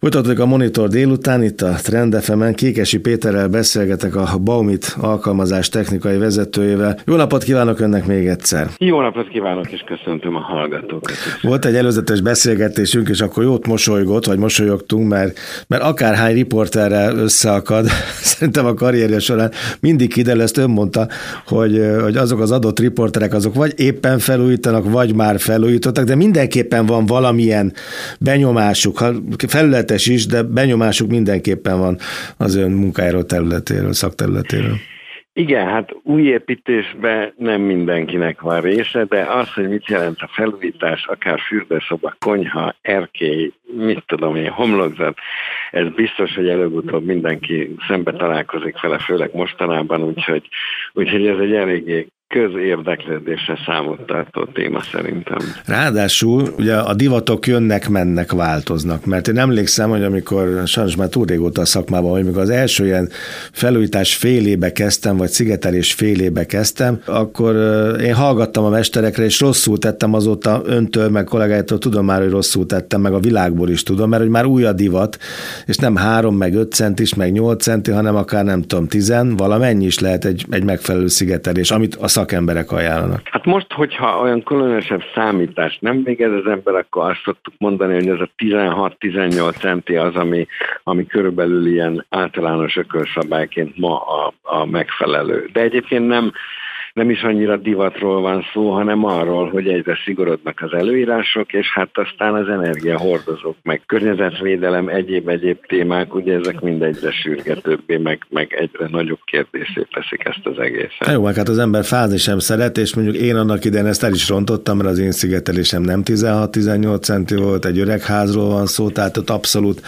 Folytatódik a Monitor délután, itt a Trend fm Kékesi Péterrel beszélgetek a Baumit alkalmazás technikai vezetőjével. Jó napot kívánok önnek még egyszer! Jó napot kívánok, és köszöntöm a hallgatókat Volt egy előzetes beszélgetésünk, és akkor jót mosolygott, vagy mosolyogtunk, mert, mert akárhány riporterrel összeakad, szerintem a karrierje során mindig kiderül, ezt ön mondta, hogy, hogy azok az adott riporterek, azok vagy éppen felújítanak, vagy már felújítottak, de mindenképpen van valamilyen benyomásuk, ha felület részletes is, de benyomásuk mindenképpen van az ön munkájáról, területéről, szakterületéről. Igen, hát új építésben nem mindenkinek van része, de az, hogy mit jelent a felújítás, akár fürdőszoba, konyha, erkély, mit tudom én, homlokzat, ez biztos, hogy előbb-utóbb mindenki szembe találkozik vele, főleg mostanában, úgyhogy, úgyhogy ez egy eléggé közérdeklődésre számot tartó téma szerintem. Ráadásul ugye a divatok jönnek, mennek, változnak, mert én emlékszem, hogy amikor sajnos már túl régóta a szakmában, hogy amikor az első ilyen felújítás félébe kezdtem, vagy szigetelés félébe kezdtem, akkor én hallgattam a mesterekre, és rosszul tettem azóta öntől, meg kollégáitól tudom már, hogy rosszul tettem, meg a világból is tudom, mert hogy már új a divat, és nem három, meg öt centis, meg nyolc centi, hanem akár nem tudom, tizen, valamennyi is lehet egy, egy megfelelő szigetelés, amit a szakemberek ajánlanak? Hát most, hogyha olyan különösebb számítást nem végez az ember, akkor azt szoktuk mondani, hogy ez a 16-18 centi az, ami, ami körülbelül ilyen általános ökölszabályként ma a, a megfelelő. De egyébként nem, nem is annyira divatról van szó, hanem arról, hogy egyre szigorodnak az előírások, és hát aztán az energiahordozók, meg környezetvédelem, egyéb-egyéb témák, ugye ezek mind egyre sürgetőbbé, meg, meg egyre nagyobb kérdésé teszik ezt az egészet. Jó, hát az ember fázni sem szeret, és mondjuk én annak idején ezt el is rontottam, mert az én szigetelésem nem 16-18 centi volt, egy öreg házról van szó, tehát ott abszolút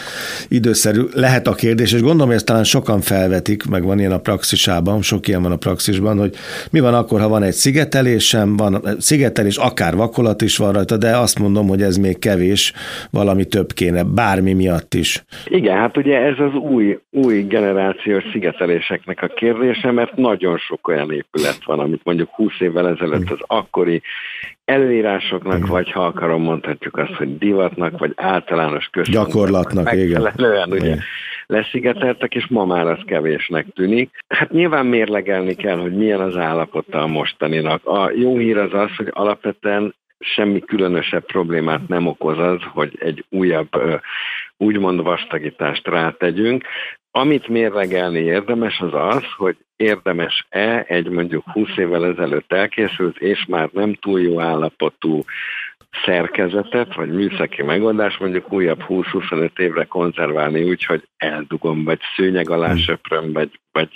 időszerű lehet a kérdés, és gondolom, hogy ezt talán sokan felvetik, meg van ilyen a praxisában, sok ilyen van a praxisban, hogy mi van akkor, ha van egy szigetelésem, van szigetelés, akár vakolat is van rajta, de azt mondom, hogy ez még kevés, valami több kéne, bármi miatt is. Igen, hát ugye ez az új, új generációs szigeteléseknek a kérdése, mert nagyon sok olyan épület van, amit mondjuk 20 évvel ezelőtt az akkori előírásoknak, vagy ha akarom, mondhatjuk azt, hogy divatnak, vagy általános központnak. Gyakorlatnak, igen. Ugye, igen leszigeteltek, és ma már az kevésnek tűnik. Hát nyilván mérlegelni kell, hogy milyen az állapota a mostaninak. A jó hír az az, hogy alapvetően semmi különösebb problémát nem okoz az, hogy egy újabb úgymond vastagítást rátegyünk. Amit mérlegelni érdemes az az, hogy érdemes-e egy mondjuk 20 évvel ezelőtt elkészült és már nem túl jó állapotú szerkezetet, vagy műszaki megoldás mondjuk újabb 20-25 évre konzerválni úgy, hogy eldugom, vagy szőnyeg alá hmm. söpröm, vagy, vagy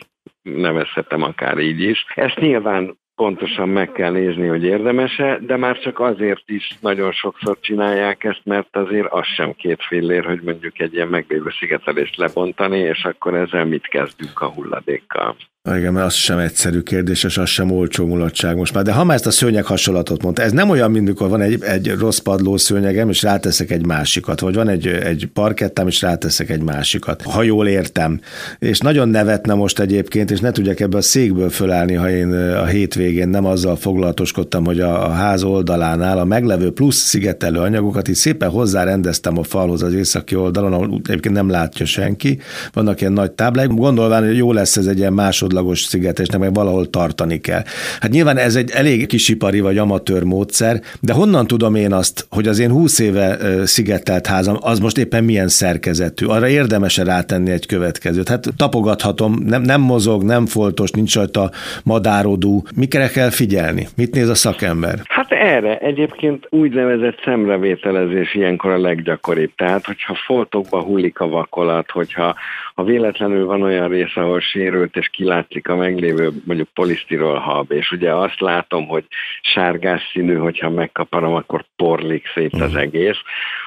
nevezhetem akár így is. Ezt nyilván pontosan meg kell nézni, hogy érdemese, de már csak azért is nagyon sokszor csinálják ezt, mert azért az sem két fillér, hogy mondjuk egy ilyen meglévő szigetelést lebontani, és akkor ezzel mit kezdünk a hulladékkal. Igen, mert az sem egyszerű kérdés, és az sem olcsó mulatság most már. De ha már ezt a szőnyeg hasonlatot mondta, ez nem olyan, mint mikor van egy, egy rossz padló szőnyegem, és ráteszek egy másikat, vagy van egy, egy parkettám, és ráteszek egy másikat, ha jól értem. És nagyon nevetne most egyébként, és ne tudjak ebbe a székből fölállni, ha én a hétvégén nem azzal foglalatoskodtam, hogy a, a ház oldalánál a meglevő plusz szigetelő anyagokat így szépen hozzárendeztem a falhoz az északi oldalon, ahol egyébként nem látja senki. Vannak ilyen nagy táblák. Gondolván, hogy jó lesz ez egy ilyen másod másodlagos szigetesnek meg valahol tartani kell. Hát nyilván ez egy elég kisipari vagy amatőr módszer, de honnan tudom én azt, hogy az én 20 éve szigetelt házam, az most éppen milyen szerkezetű? Arra érdemes rátenni egy következőt. Hát tapogathatom, nem, nem mozog, nem foltos, nincs rajta madárodú. Mikre kell figyelni? Mit néz a szakember? Hát erre egyébként úgynevezett szemrevételezés ilyenkor a leggyakoribb. Tehát, hogyha foltokba hullik a vakolat, hogyha ha véletlenül van olyan rész, ahol sérült és kilátszik a meglévő mondjuk polisztirol hab, és ugye azt látom, hogy sárgás színű, hogyha megkaparom, akkor porlik szét az mhm. egész.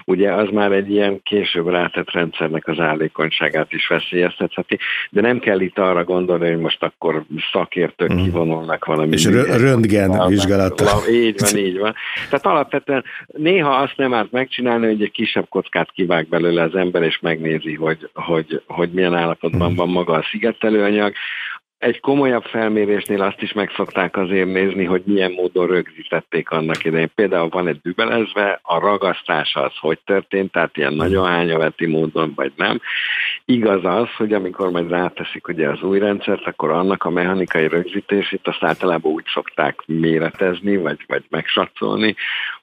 Ugye az már egy ilyen később rátett rendszernek az állékonyságát is veszélyeztetheti, de nem kell itt arra gondolni, hogy most akkor szakértők mm. kivonulnak valami. És röntgen vizsgálata. Így van, így van. Tehát alapvetően néha azt nem árt megcsinálni, hogy egy kisebb kockát kivág belőle az ember, és megnézi, hogy, hogy, hogy milyen állapotban van maga a szigetelőanyag. Egy komolyabb felmérésnél azt is meg szokták azért nézni, hogy milyen módon rögzítették annak idején. Például van egy dübelezve, a ragasztás az hogy történt, tehát ilyen nagyon hányaveti módon, vagy nem. Igaz az, hogy amikor majd ráteszik ugye az új rendszert, akkor annak a mechanikai rögzítését azt általában úgy szokták méretezni, vagy, vagy megsatszolni,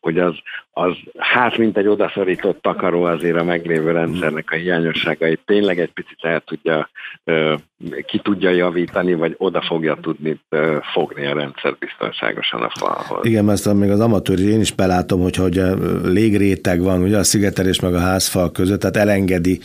hogy az, az hát mint egy odaszorított takaró azért a meglévő rendszernek a hiányosságait tényleg egy picit el tudja, ki tudja javítani, vagy oda fogja tudni fogni a rendszer biztonságosan a falhoz. Igen, ezt még az amatőr, én is belátom, hogy, hogy a légréteg van, ugye a szigetelés meg a házfal között, tehát elengedi,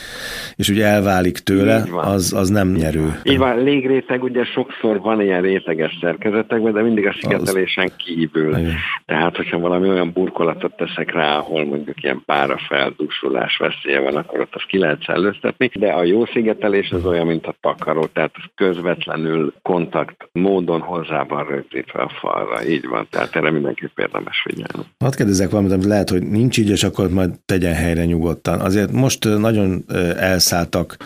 és ugye elválik tőle, az, az nem nyerő. Így van, légréteg ugye sokszor van ilyen réteges szerkezetekben, de mindig a szigetelésen kívül. Igen. Tehát, hogyha valami olyan burkolatot teszek rá, ahol mondjuk ilyen feldúsulás veszélye van, akkor ott azt ki lehet szellőztetni, de a jó szigetelés az olyan, mint a takaró, tehát közvetlenül kontakt módon hozzá van rögzítve a falra. Így van, tehát erre mindenképp érdemes figyelni. Hadd kérdezek valamit, amit lehet, hogy nincs így, és akkor majd tegyen helyre nyugodtan. Azért most nagyon elszálltak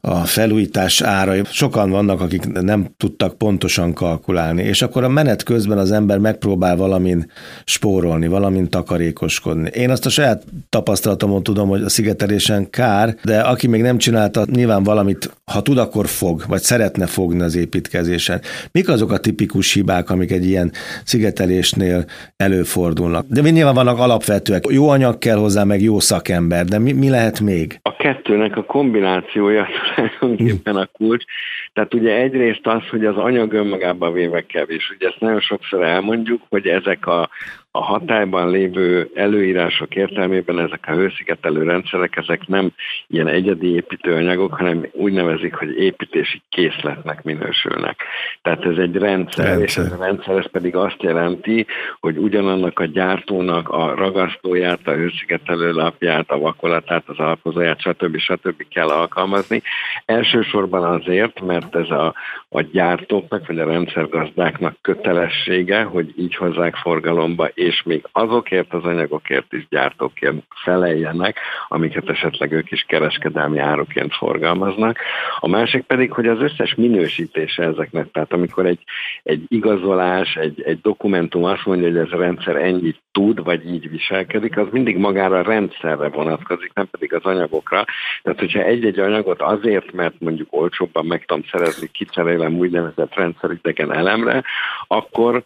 a felújítás árai. Sokan vannak, akik nem tudtak pontosan kalkulálni, és akkor a menet közben az ember megpróbál valamin spórolni, valamin takarékoskodni. Én azt a saját tapasztalatomon tudom, hogy a szigetelésen kár, de aki még nem csinálta, nyilván valamit, ha tud, akkor fog, vagy szeretne fogni az építkezésen. Mik azok a tipikus hibák, amik egy ilyen szigetelésnél előfordulnak? De nyilván vannak alapvetőek. Jó anyag kell hozzá, meg jó szakember, de mi, mi lehet még? A kettőnek a kombinációja tulajdonképpen a kulcs. Tehát ugye egyrészt az, hogy az anyag önmagában véve kevés. Ugye ezt nagyon sokszor elmondjuk, hogy ezek a, a hatályban lévő előírások értelmében ezek a hőszigetelő rendszerek, ezek nem ilyen egyedi építőanyagok, hanem úgy nevezik, hogy építési készletnek minősülnek. Tehát ez egy rendszer, rendszer. és ez a rendszer ez pedig azt jelenti, hogy ugyanannak a gyártónak a ragasztóját, a hőszigetelő lapját, a vakolatát, az alapozóját, stb. stb. kell alkalmazni. Elsősorban azért, mert ez a, a gyártóknak, vagy a rendszergazdáknak kötelessége, hogy így hozzák forgalomba és még azokért az anyagokért is gyártókért feleljenek, amiket esetleg ők is kereskedelmi áruként forgalmaznak. A másik pedig, hogy az összes minősítése ezeknek, tehát amikor egy, egy igazolás, egy, egy dokumentum azt mondja, hogy ez a rendszer ennyit tud, vagy így viselkedik, az mindig magára a rendszerre vonatkozik, nem pedig az anyagokra. Tehát, hogyha egy-egy anyagot azért, mert mondjuk olcsóbban meg tudom szerezni, kicserélem úgynevezett rendszeridegen elemre, akkor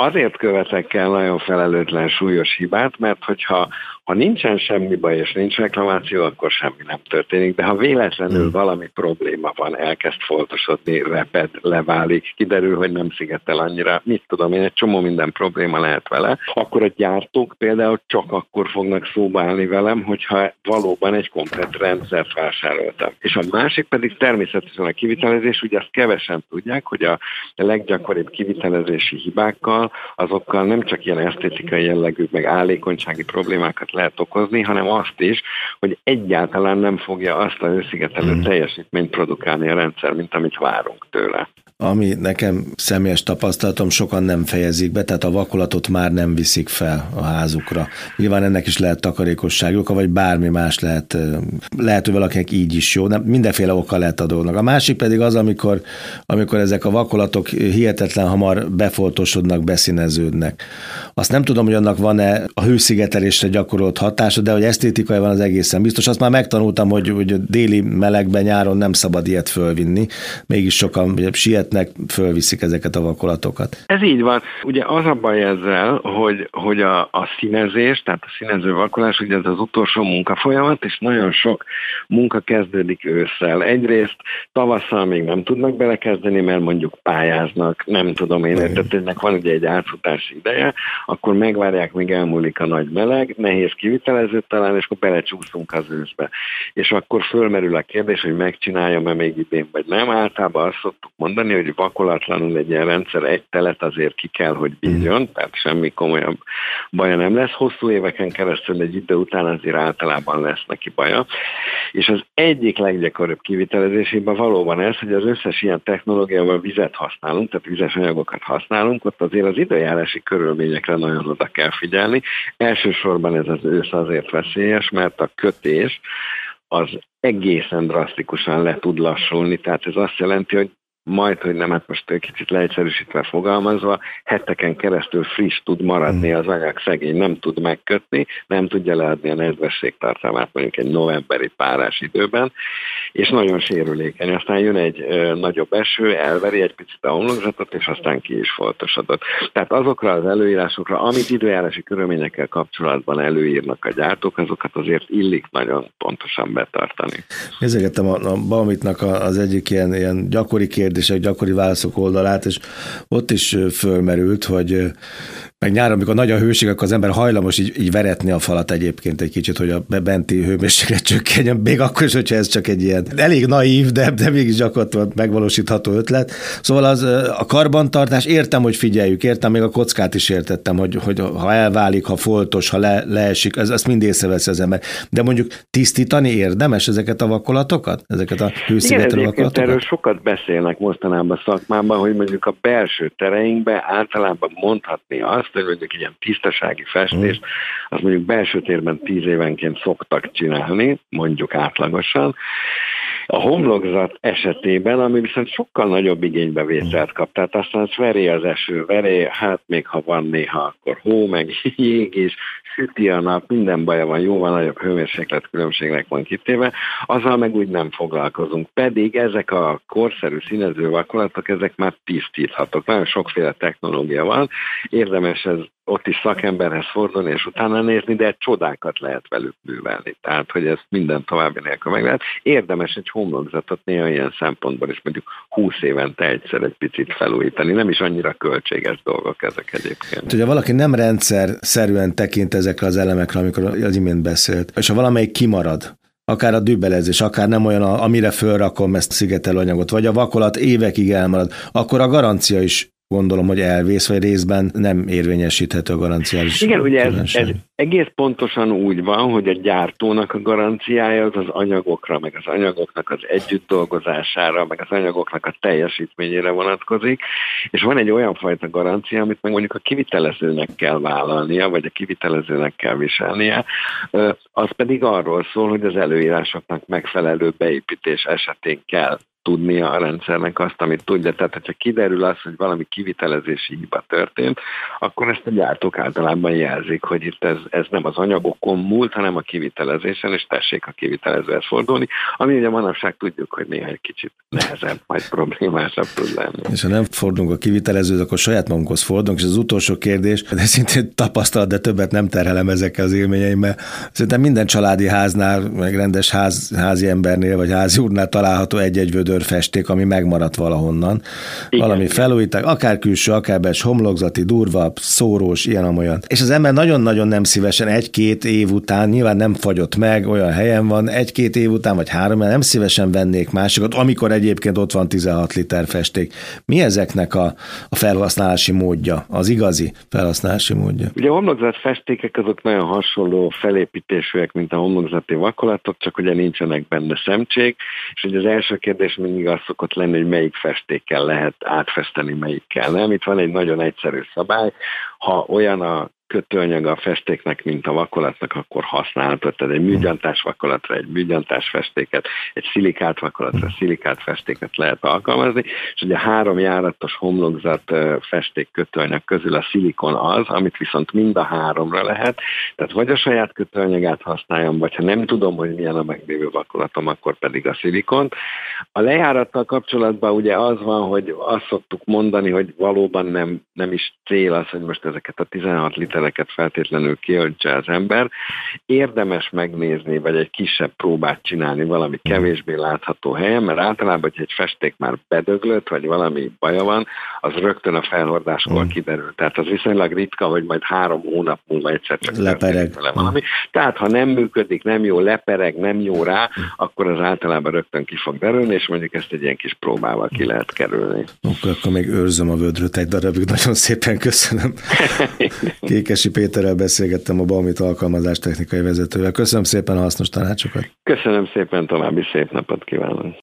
azért követek el nagyon felelőtlen súlyos hibát, mert hogyha ha nincsen semmi baj és nincs reklamáció, akkor semmi nem történik, de ha véletlenül hmm. valami probléma van, elkezd foltosodni, reped, leválik, kiderül, hogy nem szigetel annyira, mit tudom én, egy csomó minden probléma lehet vele, akkor a gyártók például csak akkor fognak szóba állni velem, hogyha valóban egy komplet rendszert vásároltam. És a másik pedig természetesen a kivitelezés, ugye azt kevesen tudják, hogy a leggyakoribb kivitelezési hibákkal, azokkal nem csak ilyen esztétikai jellegű, meg állékonysági problémákat lehet okozni, hanem azt is, hogy egyáltalán nem fogja azt a hőszigetelő hmm. teljesítményt produkálni a rendszer, mint amit várunk tőle ami nekem személyes tapasztalatom, sokan nem fejezik be, tehát a vakolatot már nem viszik fel a házukra. Nyilván ennek is lehet takarékosság vagy bármi más lehet, lehet, hogy valakinek így is jó, nem, mindenféle oka lehet a dolognak. A másik pedig az, amikor, amikor ezek a vakolatok hihetetlen hamar befoltosodnak, beszíneződnek. Azt nem tudom, hogy annak van-e a hőszigetelésre gyakorolt hatása, de hogy esztétikai van az egészen biztos. Azt már megtanultam, hogy, hogy déli melegben nyáron nem szabad ilyet fölvinni. Mégis sokan siet szeretnek, fölviszik ezeket a vakolatokat. Ez így van. Ugye az a baj ezzel, hogy, hogy a, a színezés, tehát a színező vakolás, ugye ez az utolsó munkafolyamat, és nagyon sok munka kezdődik ősszel. Egyrészt tavasszal még nem tudnak belekezdeni, mert mondjuk pályáznak, nem tudom én, tehát ennek van ugye egy átfutási ideje, akkor megvárják, míg elmúlik a nagy meleg, nehéz kivitelezőt talán, és akkor belecsúszunk az őszbe. És akkor fölmerül a kérdés, hogy megcsináljam-e még idén, vagy nem. Általában azt szoktuk mondani, hogy vakolatlanul egy ilyen rendszer egy telet azért ki kell, hogy bírjon, mm. tehát semmi komolyabb baja nem lesz. Hosszú éveken keresztül egy idő után azért általában lesz neki baja. És az egyik leggyakoribb kivitelezésében valóban ez, hogy az összes ilyen technológiával vizet használunk, tehát vizes anyagokat használunk, ott azért az időjárási körülményekre nagyon oda kell figyelni. Elsősorban ez az ősz azért veszélyes, mert a kötés az egészen drasztikusan le tud lassulni, tehát ez azt jelenti, hogy majd, hogy nem, hát most kicsit leegyszerűsítve fogalmazva, heteken keresztül friss tud maradni az anyag, szegény nem tud megkötni, nem tudja leadni a nedvesség tartalmát mondjuk egy novemberi párás időben, és nagyon sérülékeny. Aztán jön egy ö, nagyobb eső, elveri egy picit a homlokzatot, és aztán ki is foltosodott. Tehát azokra az előírásokra, amit időjárási körülményekkel kapcsolatban előírnak a gyártók, azokat azért illik nagyon pontosan betartani. Nézegettem a, a Balmitnak az egyik ilyen, ilyen gyakori kérdések, gyakori válaszok oldalát, és ott is fölmerült, hogy meg nyáron, amikor nagy a hőség, akkor az ember hajlamos így, így veretni a falat egyébként egy kicsit, hogy a benti hőmérséklet csökkenjen, még akkor is, hogyha ez csak egy ilyen elég naív, de, de mégis gyakorlatilag megvalósítható ötlet. Szóval az a karbantartás, értem, hogy figyeljük, értem, még a kockát is értettem, hogy, hogy ha elválik, ha foltos, ha le, leesik, ez, ezt mind észreveszi az ember. De mondjuk tisztítani érdemes ezeket a vakolatokat? Ezeket a hőszigetelő vakolatokat? Erről sokat beszélnek mostanában szakmában, hogy mondjuk a belső tereinkbe általában mondhatni azt, hogy mondjuk ilyen tisztasági festést, azt mondjuk belső térben tíz évenként szoktak csinálni, mondjuk átlagosan. A homlokzat esetében, ami viszont sokkal nagyobb igénybevételt kap, tehát aztán veré az eső, veré, hát még ha van néha, akkor hó, meg jég is, süti a nap, minden baja van, jóval nagyobb hőmérséklet különbségnek van kitéve, azzal meg úgy nem foglalkozunk. Pedig ezek a korszerű színező vakolatok, ezek már tisztíthatók. Nagyon sokféle technológia van, érdemes ez ott is szakemberhez fordulni és utána nézni, de csodákat lehet velük művelni. Tehát, hogy ezt minden további nélkül meg lehet. Érdemes egy homlokzatot néha ilyen szempontból is mondjuk 20 évente egyszer egy picit felújítani. Nem is annyira költséges dolgok ezek egyébként. Ugye valaki nem rendszer szerűen tekint ezekre az elemekre, amikor az imént beszélt, és ha valamelyik kimarad, akár a dübbelezés, akár nem olyan, amire fölrakom ezt szigetelőanyagot, vagy a vakolat évekig elmarad, akkor a garancia is gondolom, hogy elvész, vagy részben nem érvényesíthető a garanciális. Igen, ugye ez, ez egész pontosan úgy van, hogy a gyártónak a garanciája az az anyagokra, meg az anyagoknak az együtt dolgozására, meg az anyagoknak a teljesítményére vonatkozik, és van egy olyan fajta garancia, amit meg mondjuk a kivitelezőnek kell vállalnia, vagy a kivitelezőnek kell viselnie, az pedig arról szól, hogy az előírásoknak megfelelő beépítés esetén kell tudnia a rendszernek azt, amit tudja. Tehát, hogyha kiderül az, hogy valami kivitelezési hiba történt, akkor ezt a gyártók általában jelzik, hogy itt ez, ez nem az anyagokon múlt, hanem a kivitelezésen, és tessék a kivitelezőhez fordulni, ami ugye manapság tudjuk, hogy néha egy kicsit nehezebb, majd problémásabb tud lenni. És ha nem fordulunk a kivitelezőhöz, akkor saját magunkhoz fordulunk, és az utolsó kérdés, de szintén tapasztalat, de többet nem terhelem ezekkel az élményeimmel. Szerintem minden családi háznál, meg rendes ház, házi embernél, vagy házi úrnál található egy-egy vödör festék, ami megmaradt valahonnan. Igen. Valami felújítás, akár külső, akár belső, homlokzati, durva, szórós, ilyen amolyan. És az ember nagyon-nagyon nem szívesen egy-két év után, nyilván nem fagyott meg, olyan helyen van, egy-két év után, vagy három, nem szívesen vennék másikat, amikor egyébként ott van 16 liter festék. Mi ezeknek a, a felhasználási módja, az igazi felhasználási módja? Ugye a homlokzat festékek azok nagyon hasonló felépítésűek, mint a homlokzati vakolatok, csak ugye nincsenek benne szemcsék, és ugye az első kérdés mindig az szokott lenni, hogy melyik festékkel lehet átfesteni, melyikkel nem. Itt van egy nagyon egyszerű szabály, ha olyan a kötőanyaga a festéknek, mint a vakolatnak, akkor használhatod. Tehát egy műgyantás vakolatra egy műgyantás festéket, egy szilikát vakolatra szilikát festéket lehet alkalmazni, és ugye a három járatos homlokzat festék kötőanyag közül a szilikon az, amit viszont mind a háromra lehet, tehát vagy a saját kötőanyagát használjam, vagy ha nem tudom, hogy milyen a meglévő vakolatom, akkor pedig a szilikon. A lejárattal kapcsolatban ugye az van, hogy azt szoktuk mondani, hogy valóban nem, nem is cél az, hogy most ezeket a 16 liter ételeket feltétlenül kiöltse az ember. Érdemes megnézni, vagy egy kisebb próbát csinálni valami mhm. kevésbé látható helyen, mert általában, hogy egy festék már bedöglött, vagy valami baja van, az rögtön a felhordáskor mm. kiderül. Tehát az viszonylag ritka, hogy majd három hónap múlva egyszer csak lepereg. Vele valami. Tehát ha nem működik, nem jó, lepereg, nem jó rá, mm. akkor az általában rögtön ki fog derülni, és mondjuk ezt egy ilyen kis próbával ki lehet kerülni. Akkor, akkor még őrzöm a vödröt egy darabig. Nagyon szépen köszönöm. Kék Békesi Péterrel beszélgettem a Balmit alkalmazás technikai vezetővel. Köszönöm szépen a hasznos tanácsokat. Köszönöm szépen, további szép napot kívánok.